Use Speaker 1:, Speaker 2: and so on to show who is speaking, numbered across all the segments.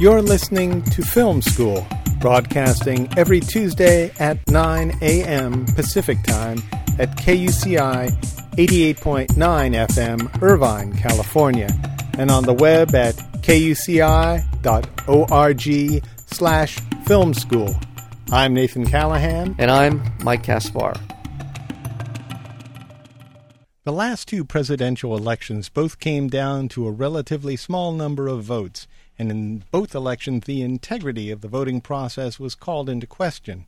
Speaker 1: You're listening to Film School, broadcasting every Tuesday at 9 a.m. Pacific Time at KUCI 88.9 FM, Irvine, California, and on the web at kuci.org slash film school. I'm Nathan Callahan.
Speaker 2: And I'm Mike Kaspar.
Speaker 1: The last two presidential elections both came down to a relatively small number of votes, and in both elections the integrity of the voting process was called into question.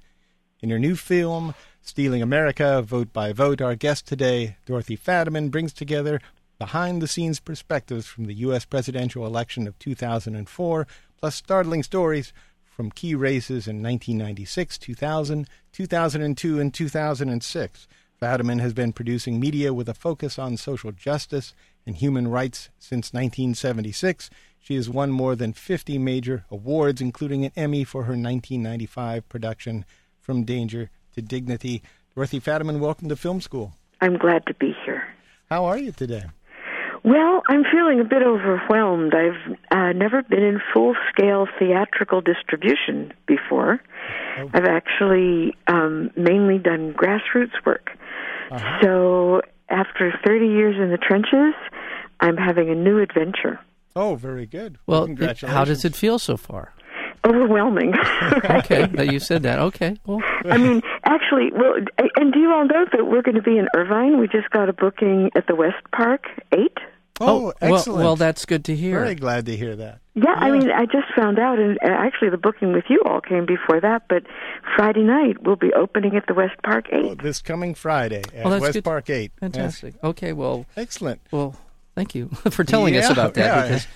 Speaker 1: In her new film, Stealing America, Vote by Vote, our guest today, Dorothy Fadiman, brings together behind the scenes perspectives from the U.S. presidential election of 2004, plus startling stories from key races in 1996, 2000, 2002, and 2006. Fadiman has been producing media with a focus on social justice and human rights since 1976. She has won more than 50 major awards, including an Emmy for her 1995 production, From Danger to Dignity. Dorothy Fadiman, welcome to Film School.
Speaker 3: I'm glad to be here.
Speaker 1: How are you today?
Speaker 3: Well, I'm feeling a bit overwhelmed. I've uh, never been in full scale theatrical distribution before. Oh. I've actually um, mainly done grassroots work. Uh-huh. So after 30 years in the trenches, I'm having a new adventure.
Speaker 1: Oh, very good.
Speaker 2: Well,
Speaker 1: congratulations.
Speaker 2: how does it feel so far?
Speaker 3: Overwhelming.
Speaker 2: okay, that you said that. Okay. Well,
Speaker 3: I mean, actually, well, and do you all know that we're going to be in Irvine? We just got a booking at the West Park Eight.
Speaker 1: Oh,
Speaker 2: oh
Speaker 1: excellent.
Speaker 2: Well, well, that's good to hear.
Speaker 1: Very glad to hear that.
Speaker 3: Yeah, yeah, I mean, I just found out, and actually, the booking with you all came before that. But Friday night we'll be opening at the West Park Eight. Oh,
Speaker 1: this coming Friday at
Speaker 2: oh,
Speaker 1: West
Speaker 2: good.
Speaker 1: Park Eight.
Speaker 2: Fantastic. Yes. Okay, well,
Speaker 1: excellent.
Speaker 2: Well, thank you for telling
Speaker 1: yeah,
Speaker 2: us about that
Speaker 1: yeah.
Speaker 2: because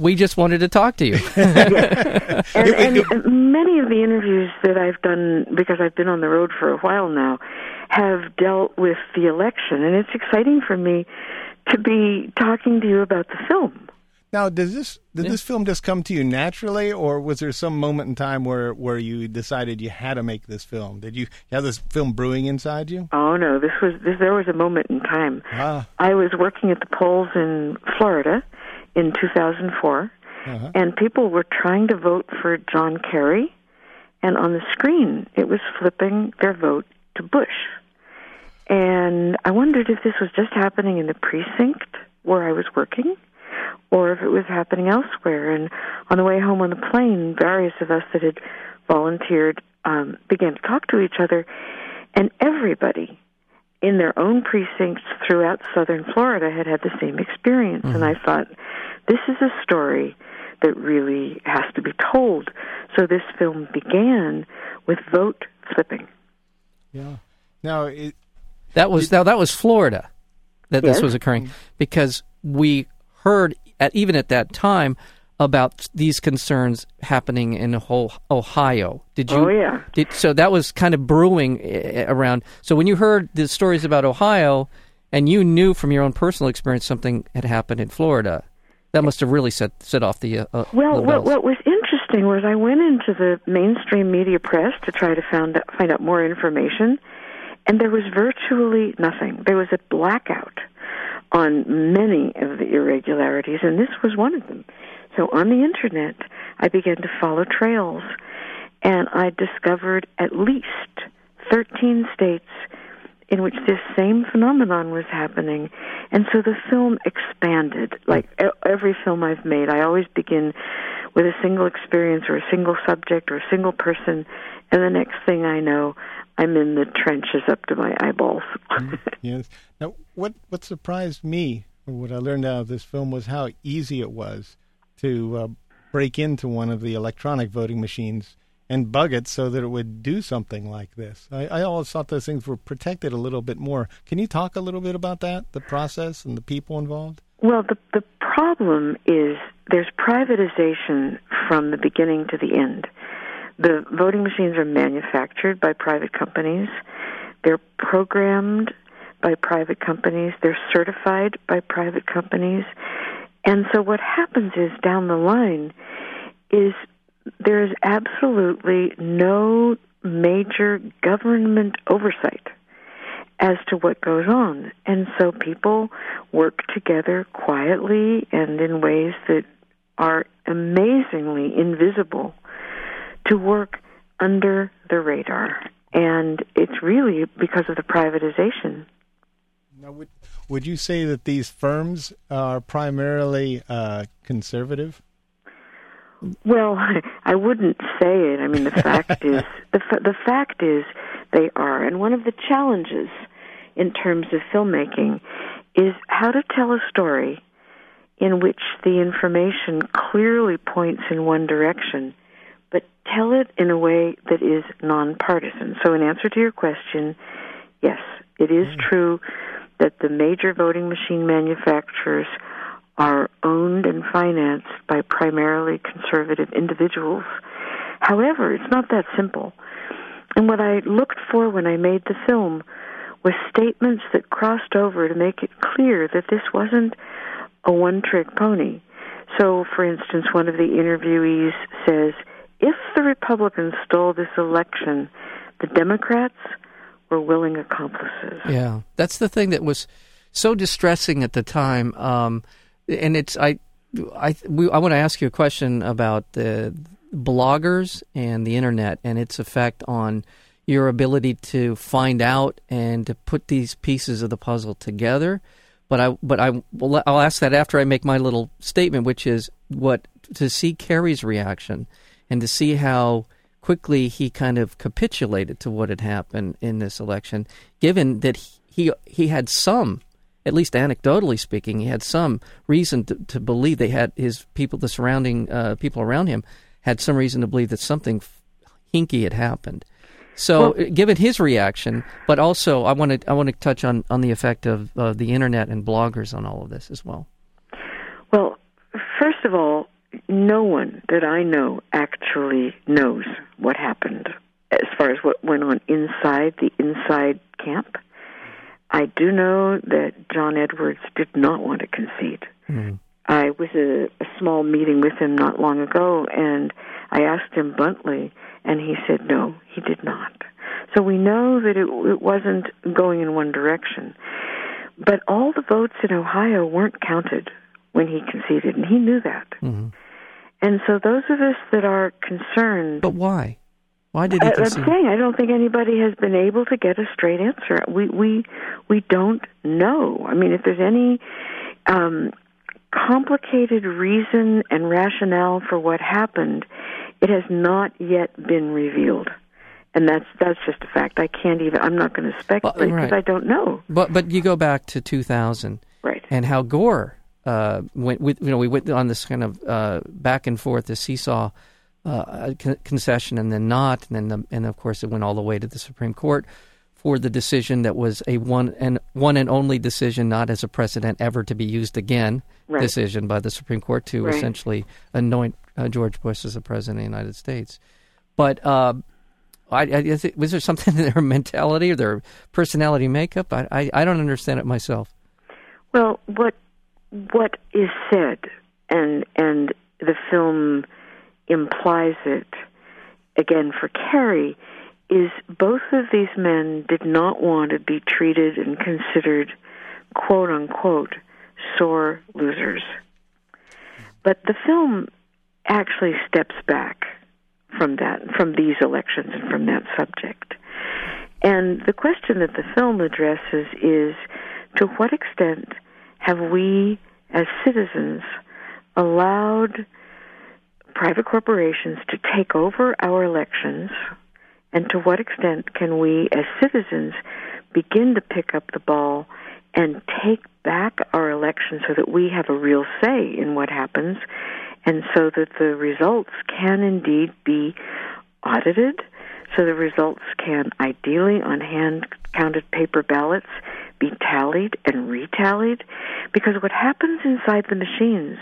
Speaker 2: we just wanted to talk to you.
Speaker 3: and, and many of the interviews that I've done, because I've been on the road for a while now, have dealt with the election, and it's exciting for me to be talking to you about the film.
Speaker 1: Now, does this did yeah. this film just come to you naturally, or was there some moment in time where where you decided you had to make this film? Did you have this film brewing inside you?
Speaker 3: Oh no, this was this, there was a moment in time. Ah. I was working at the polls in Florida in 2004, uh-huh. and people were trying to vote for John Kerry, and on the screen it was flipping their vote to Bush. And I wondered if this was just happening in the precinct where I was working or if it was happening elsewhere. And on the way home on the plane, various of us that had volunteered um, began to talk to each other, and everybody in their own precincts throughout southern Florida had had the same experience. Mm-hmm. And I thought, this is a story that really has to be told. So this film began with vote flipping.
Speaker 1: Yeah. Now, it,
Speaker 2: that was now that was Florida that this was occurring because we heard at even at that time about these concerns happening in whole Ohio. Did you?
Speaker 3: Oh yeah.
Speaker 2: Did, so that was kind of brewing eh, around. So when you heard the stories about Ohio, and you knew from your own personal experience something had happened in Florida, that must have really set set off the. Uh, uh
Speaker 3: well,
Speaker 2: the
Speaker 3: what, what was interesting was I went into the mainstream media press to try to find out, find out more information, and there was virtually nothing. There was a blackout on many of the irregularities, and this was one of them. So on the internet, I began to follow trails, and I discovered at least 13 states in which this same phenomenon was happening. And so the film expanded. Like every film I've made, I always begin with a single experience or a single subject or a single person, and the next thing I know, I'm in the trenches up to my eyeballs.
Speaker 1: Yes. Now, what what surprised me, or what I learned out of this film, was how easy it was to uh, break into one of the electronic voting machines and bug it so that it would do something like this. I, I always thought those things were protected a little bit more. Can you talk a little bit about that, the process and the people involved?
Speaker 3: Well, the the problem is there's privatization from the beginning to the end. The voting machines are manufactured by private companies. They're programmed by private companies. They're certified by private companies. And so what happens is down the line is there is absolutely no major government oversight as to what goes on. And so people work together quietly and in ways that are amazingly invisible to work under the radar. And it's really because of the privatization.
Speaker 1: Now, would, would you say that these firms are primarily uh, conservative?
Speaker 3: Well, I wouldn't say it. I mean, the fact is the the fact is they are, and one of the challenges in terms of filmmaking is how to tell a story in which the information clearly points in one direction, but tell it in a way that is nonpartisan. So, in answer to your question, yes, it is mm. true that the major voting machine manufacturers are owned and financed by primarily conservative individuals. However, it's not that simple. And what I looked for when I made the film was statements that crossed over to make it clear that this wasn't a one trick pony. So, for instance, one of the interviewees says, if the Republicans stole this election, the Democrats were willing accomplices.
Speaker 2: Yeah, that's the thing that was so distressing at the time. Um, and it's I, I, we, I want to ask you a question about the bloggers and the internet and its effect on your ability to find out and to put these pieces of the puzzle together. But I, but I, I'll ask that after I make my little statement, which is what to see Kerry's reaction and to see how quickly he kind of capitulated to what had happened in this election, given that he he had some, at least anecdotally speaking, he had some reason to, to believe they had his people, the surrounding uh, people around him, had some reason to believe that something hinky had happened. So, well, given his reaction, but also I want to I want to touch on on the effect of uh, the internet and bloggers on all of this as well.
Speaker 3: Well, first of all, no one that I know actually knows what happened as far as what went on inside the inside camp. I do know that John Edwards did not want to concede. Mm. I was a, a small meeting with him not long ago, and I asked him bluntly, and he said no, he did not. So we know that it, it wasn't going in one direction. But all the votes in Ohio weren't counted when he conceded, and he knew that. Mm-hmm. And so those of us that are concerned.
Speaker 2: But why? Why did he?
Speaker 3: Concede? I'm saying I don't think anybody has been able to get a straight answer. We we we don't know. I mean, if there's any um, complicated reason and rationale for what happened, it has not yet been revealed. And that's that's just a fact. I can't even. I'm not going to speculate because right. I don't know.
Speaker 2: But but you go back to 2000,
Speaker 3: right?
Speaker 2: And how Gore uh, went with you know we went on this kind of uh, back and forth, the seesaw uh, concession, and then not, and then the, and of course it went all the way to the Supreme Court for the decision that was a one and one and only decision, not as a precedent ever to be used again right. decision by the Supreme Court to right. essentially anoint uh, George Bush as the president of the United States. But uh, I, I, was there something in their mentality or their personality makeup? I, I, I don't understand it myself.
Speaker 3: Well, what what is said, and and the film implies it again for Kerry is both of these men did not want to be treated and considered quote unquote sore losers. But the film actually steps back from that, from these elections and from that subject. And the question that the film addresses is to what extent have we as citizens allowed private corporations to take over our elections? And to what extent can we, as citizens, begin to pick up the ball and take back our elections so that we have a real say in what happens and so that the results can indeed be audited, so the results can ideally on hand counted paper ballots be tallied and retallied because what happens inside the machines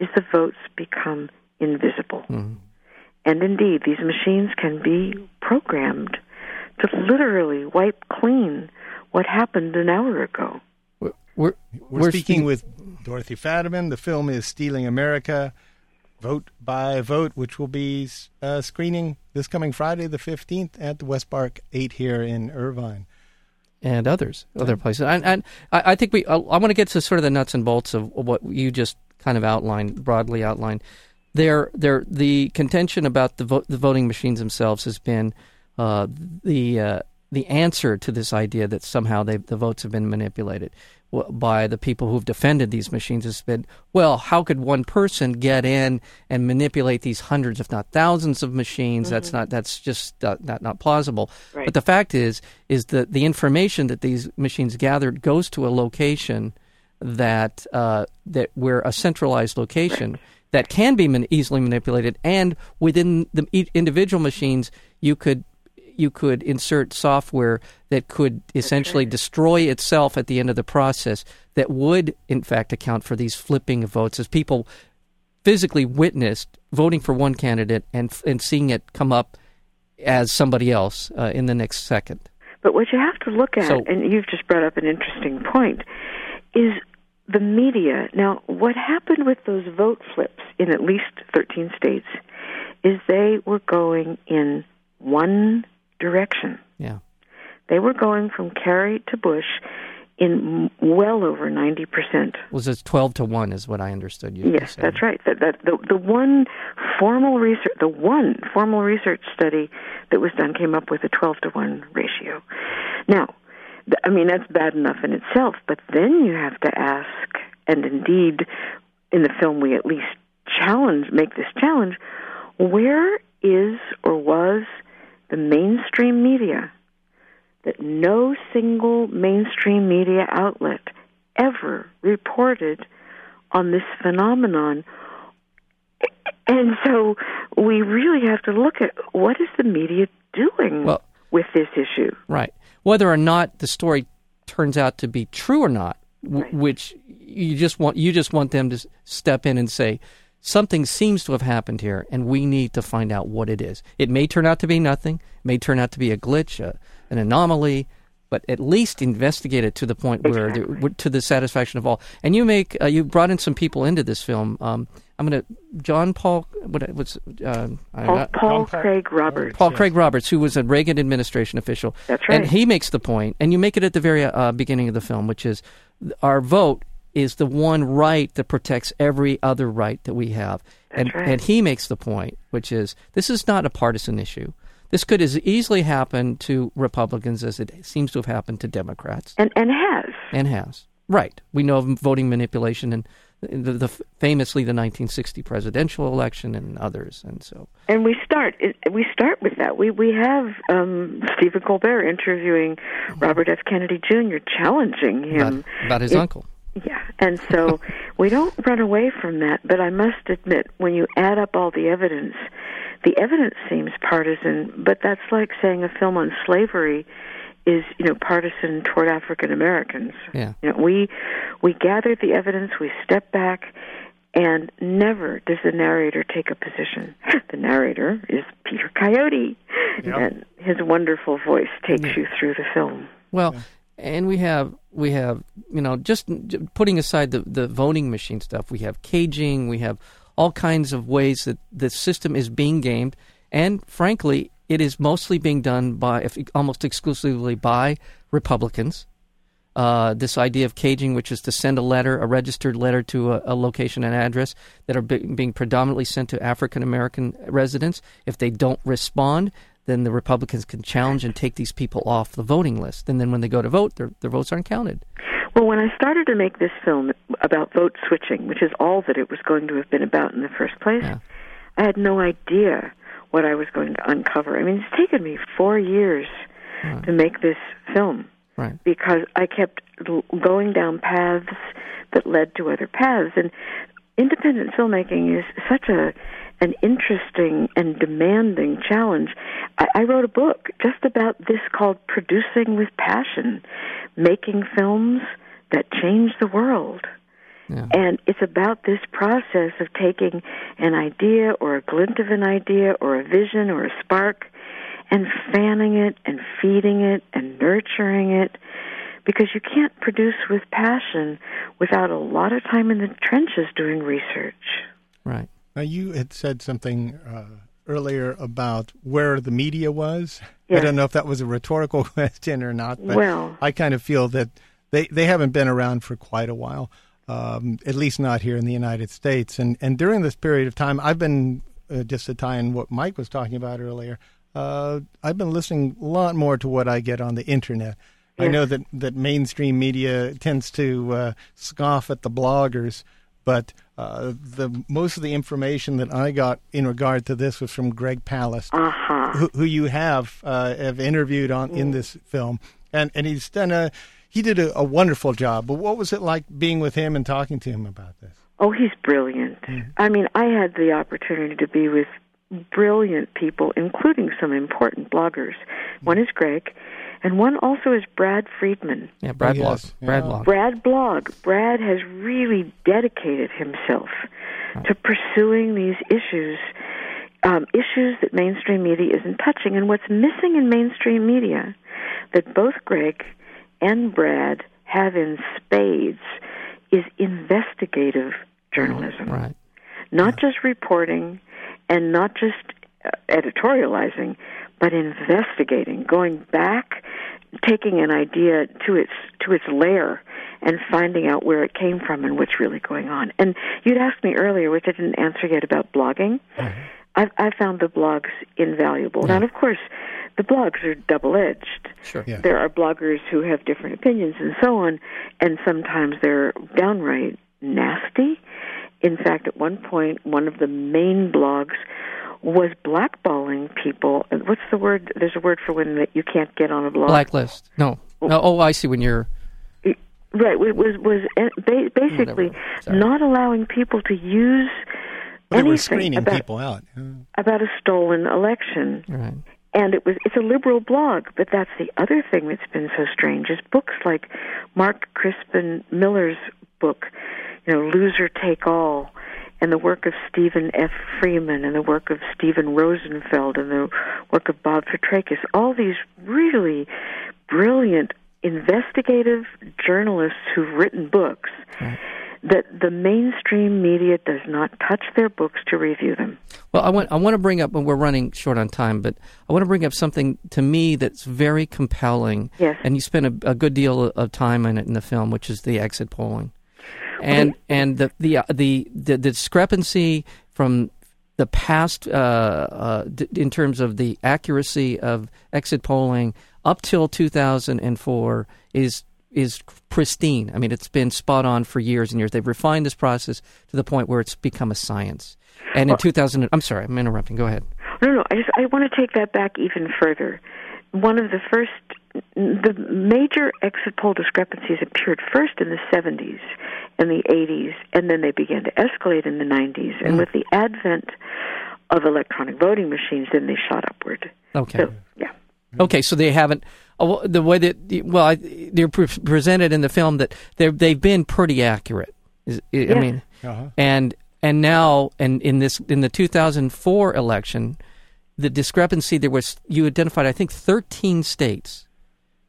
Speaker 3: is the votes become invisible. Mm-hmm. And indeed, these machines can be programmed to literally wipe clean what happened an hour ago.
Speaker 1: We're, we're, we're speaking with Dorothy Fadiman. The film is Stealing America, Vote by Vote, which will be uh, screening this coming Friday, the 15th, at the West Park 8 here in Irvine.
Speaker 2: And others, other places. And, and I, I think we, I, I want to get to sort of the nuts and bolts of what you just kind of outlined, broadly outlined. There, there, the contention about the, vo- the voting machines themselves has been uh, the uh, the answer to this idea that somehow the votes have been manipulated by the people who've defended these machines has been, well, how could one person get in and manipulate these hundreds, if not thousands, of machines? Mm-hmm. That's not that's just uh, not not plausible. Right. But the fact is, is that the information that these machines gathered goes to a location that uh, that where a centralized location. Right. That can be man- easily manipulated, and within the individual machines, you could you could insert software that could essentially destroy itself at the end of the process that would, in fact, account for these flipping of votes as people physically witnessed voting for one candidate and, and seeing it come up as somebody else uh, in the next second.
Speaker 3: But what you have to look at, so, and you've just brought up an interesting point, is the media. Now, what happened with those vote flips in at least 13 states is they were going in one direction.
Speaker 2: Yeah.
Speaker 3: They were going from Kerry to Bush in well over 90%.
Speaker 2: Was it 12 to 1 is what I understood you
Speaker 3: Yes, that's right. That, that the the one formal research the one formal research study that was done came up with a 12 to 1 ratio. Now, I mean that's bad enough in itself, but then you have to ask and indeed in the film we at least challenge make this challenge where is or was the mainstream media that no single mainstream media outlet ever reported on this phenomenon. And so we really have to look at what is the media doing well, with this issue.
Speaker 2: Right. Whether or not the story turns out to be true or not, right. which you just want you just want them to step in and say, something seems to have happened here, and we need to find out what it is. It may turn out to be nothing, may turn out to be a glitch, uh, an anomaly, but at least investigate it to the point where, exactly. to the satisfaction of all. And you make uh, you brought in some people into this film. Um, I'm going to John Paul what what's
Speaker 3: uh, Paul, Paul Craig Roberts.
Speaker 2: Paul yes. Craig Roberts, who was a Reagan administration official.
Speaker 3: That's right.
Speaker 2: And he makes the point, and you make it at the very uh, beginning of the film, which is our vote is the one right that protects every other right that we have.
Speaker 3: and, right.
Speaker 2: and he makes the point, which is this is not a partisan issue. This could as easily happen to Republicans as it seems to have happened to Democrats.
Speaker 3: And, and has.
Speaker 2: And has. Right. We know of voting manipulation and the, the, famously the 1960 presidential election and others, and so.
Speaker 3: And we start we start with that. We we have um, Stephen Colbert interviewing Robert F. Kennedy Jr., challenging him
Speaker 2: about, about his uncle.
Speaker 3: Yeah, and so we don't run away from that, but I must admit, when you add up all the evidence, the evidence seems partisan, but that's like saying a film on slavery is, you know, partisan toward African Americans.
Speaker 2: Yeah.
Speaker 3: You know, we we gather the evidence, we step back, and never does the narrator take a position. The narrator is Peter Coyote, yep. and his wonderful voice takes yeah. you through the film.
Speaker 2: Well, yeah and we have we have you know just putting aside the the voting machine stuff we have caging we have all kinds of ways that the system is being gamed and frankly it is mostly being done by almost exclusively by republicans uh, this idea of caging, which is to send a letter, a registered letter to a, a location and address that are be- being predominantly sent to African American residents. If they don't respond, then the Republicans can challenge and take these people off the voting list. And then when they go to vote, their, their votes aren't counted.
Speaker 3: Well, when I started to make this film about vote switching, which is all that it was going to have been about in the first place, yeah. I had no idea what I was going to uncover. I mean, it's taken me four years right. to make this film
Speaker 2: right.
Speaker 3: because I kept going down paths that led to other paths. And independent filmmaking is such a an interesting and demanding challenge. I, I wrote a book just about this called Producing with Passion, making films that change the world.
Speaker 2: Yeah.
Speaker 3: And it's about this process of taking an idea or a glint of an idea or a vision or a spark and fanning it and feeding it and nurturing it because you can't produce with passion without a lot of time in the trenches doing research.
Speaker 2: Right.
Speaker 1: Now, you had said something uh, earlier about where the media was. I don't know if that was a rhetorical question or not, but
Speaker 3: well,
Speaker 1: I kind of feel that they, they haven't been around for quite a while. um, at least not here in the United States. And and during this period of time, I've been uh, just to tie in what Mike was talking about earlier. Uh, I've been listening a lot more to what I get on the internet. I know that, that mainstream media tends to uh, scoff at the bloggers, but uh, the most of the information that I got in regard to this was from Greg Palast,
Speaker 3: uh-huh.
Speaker 1: who, who, you have uh, have interviewed on mm. in this film, and and he's done a he did a, a, wonderful job. But what was it like being with him and talking to him about this?
Speaker 3: Oh, he's brilliant. Mm. I mean, I had the opportunity to be with brilliant people, including some important bloggers. One is Greg, and one also is Brad Friedman.
Speaker 2: Yeah, Brad Blog. Yes. Brad yeah. Blog.
Speaker 3: Brad Blog. Brad has really dedicated himself right. to pursuing these issues, um, issues that mainstream media isn't touching. And what's missing in mainstream media that both Greg and Brad have in spades is investigative journalism.
Speaker 2: Right.
Speaker 3: Not yeah. just reporting and not just uh, editorializing, but investigating, going back, taking an idea to its to its lair and finding out where it came from and what's really going on. And you'd asked me earlier, which I didn't answer yet, about blogging. Mm-hmm. I've, I found the blogs invaluable. Yeah. Now, of course, the blogs are double edged.
Speaker 2: Sure. Yeah.
Speaker 3: There are bloggers who have different opinions and so on, and sometimes they're downright nasty. In fact, at one point, one of the main blogs was blackballing people. What's the word? There's a word for when that you can't get on a blog.
Speaker 2: Blacklist. No. No. Oh, I see. When you're
Speaker 3: right. It was was eh, basically not allowing people to use.
Speaker 1: Well,
Speaker 3: they
Speaker 1: were screening
Speaker 3: about,
Speaker 1: people out
Speaker 3: about a stolen election.
Speaker 2: Right.
Speaker 3: And it was it's a liberal blog, but that's the other thing that's been so strange is books like Mark Crispin Miller's book, you know, Loser Take All, and the work of Steven F. Freeman and the work of Steven Rosenfeld and the work of Bob Fitrakis, all these really brilliant investigative journalists who've written books right. that the mainstream media does not touch their books to review them.
Speaker 2: Well, I want I want to bring up, and we're running short on time, but I want to bring up something to me that's very compelling.
Speaker 3: Yes.
Speaker 2: And you spent a, a good deal of time in it in the film, which is the exit polling and and the the, uh, the the discrepancy from the past uh, uh, d- in terms of the accuracy of exit polling up till 2004 is is pristine. I mean, it's been spot on for years and years. They've refined this process to the point where it's become a science. And in 2000, I'm sorry, I'm interrupting. Go ahead.
Speaker 3: No, no, I just I want to take that back even further. One of the first, the major exit poll discrepancies appeared first in the 70s and the 80s, and then they began to escalate in the 90s. And mm. with the advent of electronic voting machines, then they shot upward.
Speaker 2: Okay.
Speaker 3: So, yeah.
Speaker 2: Okay, so they haven't. Oh, the way that well, I, they're pre- presented in the film that they they've been pretty accurate. I
Speaker 3: yes.
Speaker 2: mean, uh-huh. and and now and in this in the 2004 election, the discrepancy there was you identified I think 13 states.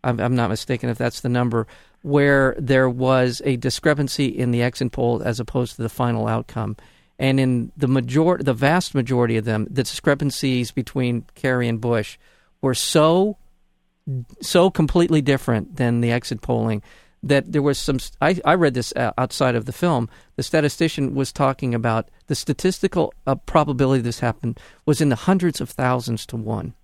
Speaker 2: I'm, not mistaken if that's the number where there was a discrepancy in the exit poll as opposed to the final outcome. And in the major- the vast majority of them, the discrepancies between Kerry and Bush were so so completely different than the exit polling that there was some. I, I read this outside of the film. The statistician was talking about the statistical uh, probability this happened was in the hundreds of thousands to one.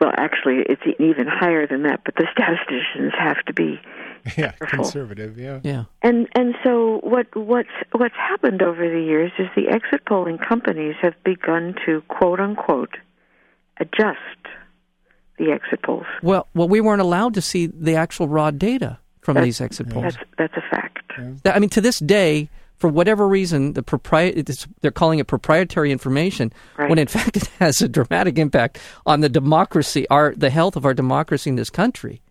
Speaker 3: Well, actually, it's even higher than that. But the statisticians have to be
Speaker 1: yeah, conservative, yeah.
Speaker 2: Yeah.
Speaker 3: And and so what what's what's happened over the years is the exit polling companies have begun to quote unquote adjust the exit polls.
Speaker 2: Well, well, we weren't allowed to see the actual raw data from
Speaker 3: that's,
Speaker 2: these exit polls.
Speaker 3: That's that's a fact.
Speaker 2: Yeah. I mean, to this day, for whatever reason, the propri- they're calling it proprietary information,
Speaker 3: right.
Speaker 2: when in fact it has a dramatic impact on the democracy, our the health of our democracy in this country.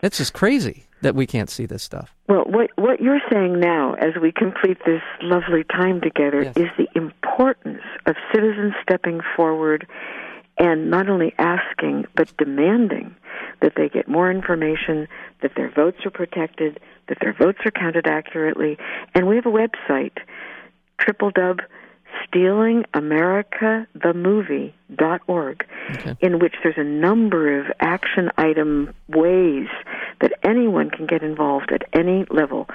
Speaker 2: That's just crazy that we can't see this stuff.
Speaker 3: Well, what what you're saying now, as we complete this lovely time together,
Speaker 2: yes.
Speaker 3: is the importance of citizens stepping forward and not only asking but demanding that they get more information, that their votes are protected, that their votes are counted accurately, and we have a website, triple dub stealingamericathemovie.org,
Speaker 2: okay.
Speaker 3: in which there's a number of action item ways that anyone can get involved at any level.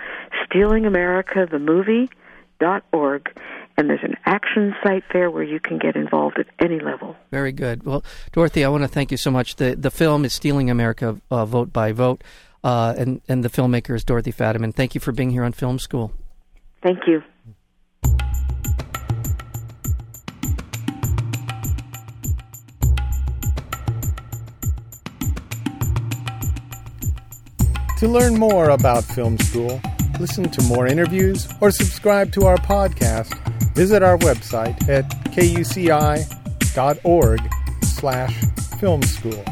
Speaker 3: stealingamericathemovie.org and there's an action site there where you can get involved at any level.
Speaker 2: Very good. Well, Dorothy, I want to thank you so much. The the film is Stealing America, uh, Vote by Vote, uh, and and the filmmaker is Dorothy Fadiman. Thank you for being here on Film School.
Speaker 3: Thank you.
Speaker 1: To learn more about Film School, listen to more interviews, or subscribe to our podcast visit our website at kuci.org slash film school.